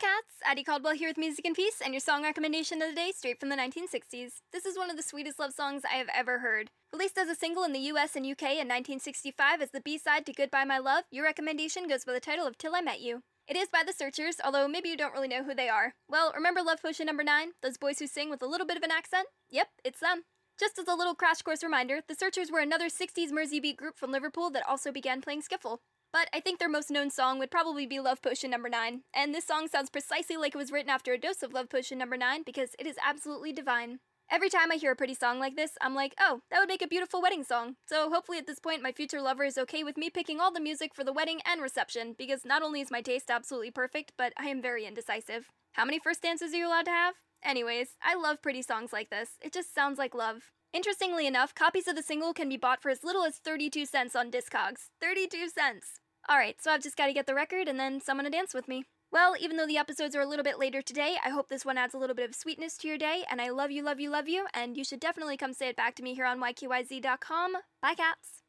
cats! Addie Caldwell here with Music and Peace, and your song recommendation of the day straight from the 1960s. This is one of the sweetest love songs I have ever heard. Released as a single in the US and UK in 1965 as the B side to Goodbye My Love, your recommendation goes by the title of Till I Met You. It is by the Searchers, although maybe you don't really know who they are. Well, remember Love Potion number 9? Those boys who sing with a little bit of an accent? Yep, it's them. Just as a little crash course reminder, the Searchers were another 60s Merseybeat group from Liverpool that also began playing skiffle. But I think their most known song would probably be Love Potion number 9, and this song sounds precisely like it was written after a dose of Love Potion number 9 because it is absolutely divine. Every time I hear a pretty song like this, I'm like, oh, that would make a beautiful wedding song. So hopefully at this point, my future lover is okay with me picking all the music for the wedding and reception, because not only is my taste absolutely perfect, but I am very indecisive. How many first dances are you allowed to have? Anyways, I love pretty songs like this. It just sounds like love. Interestingly enough, copies of the single can be bought for as little as 32 cents on Discogs. 32 cents! Alright, so I've just gotta get the record and then someone to dance with me. Well, even though the episodes are a little bit later today, I hope this one adds a little bit of sweetness to your day, and I love you, love you, love you, and you should definitely come say it back to me here on YKYZ.com. Bye, cats!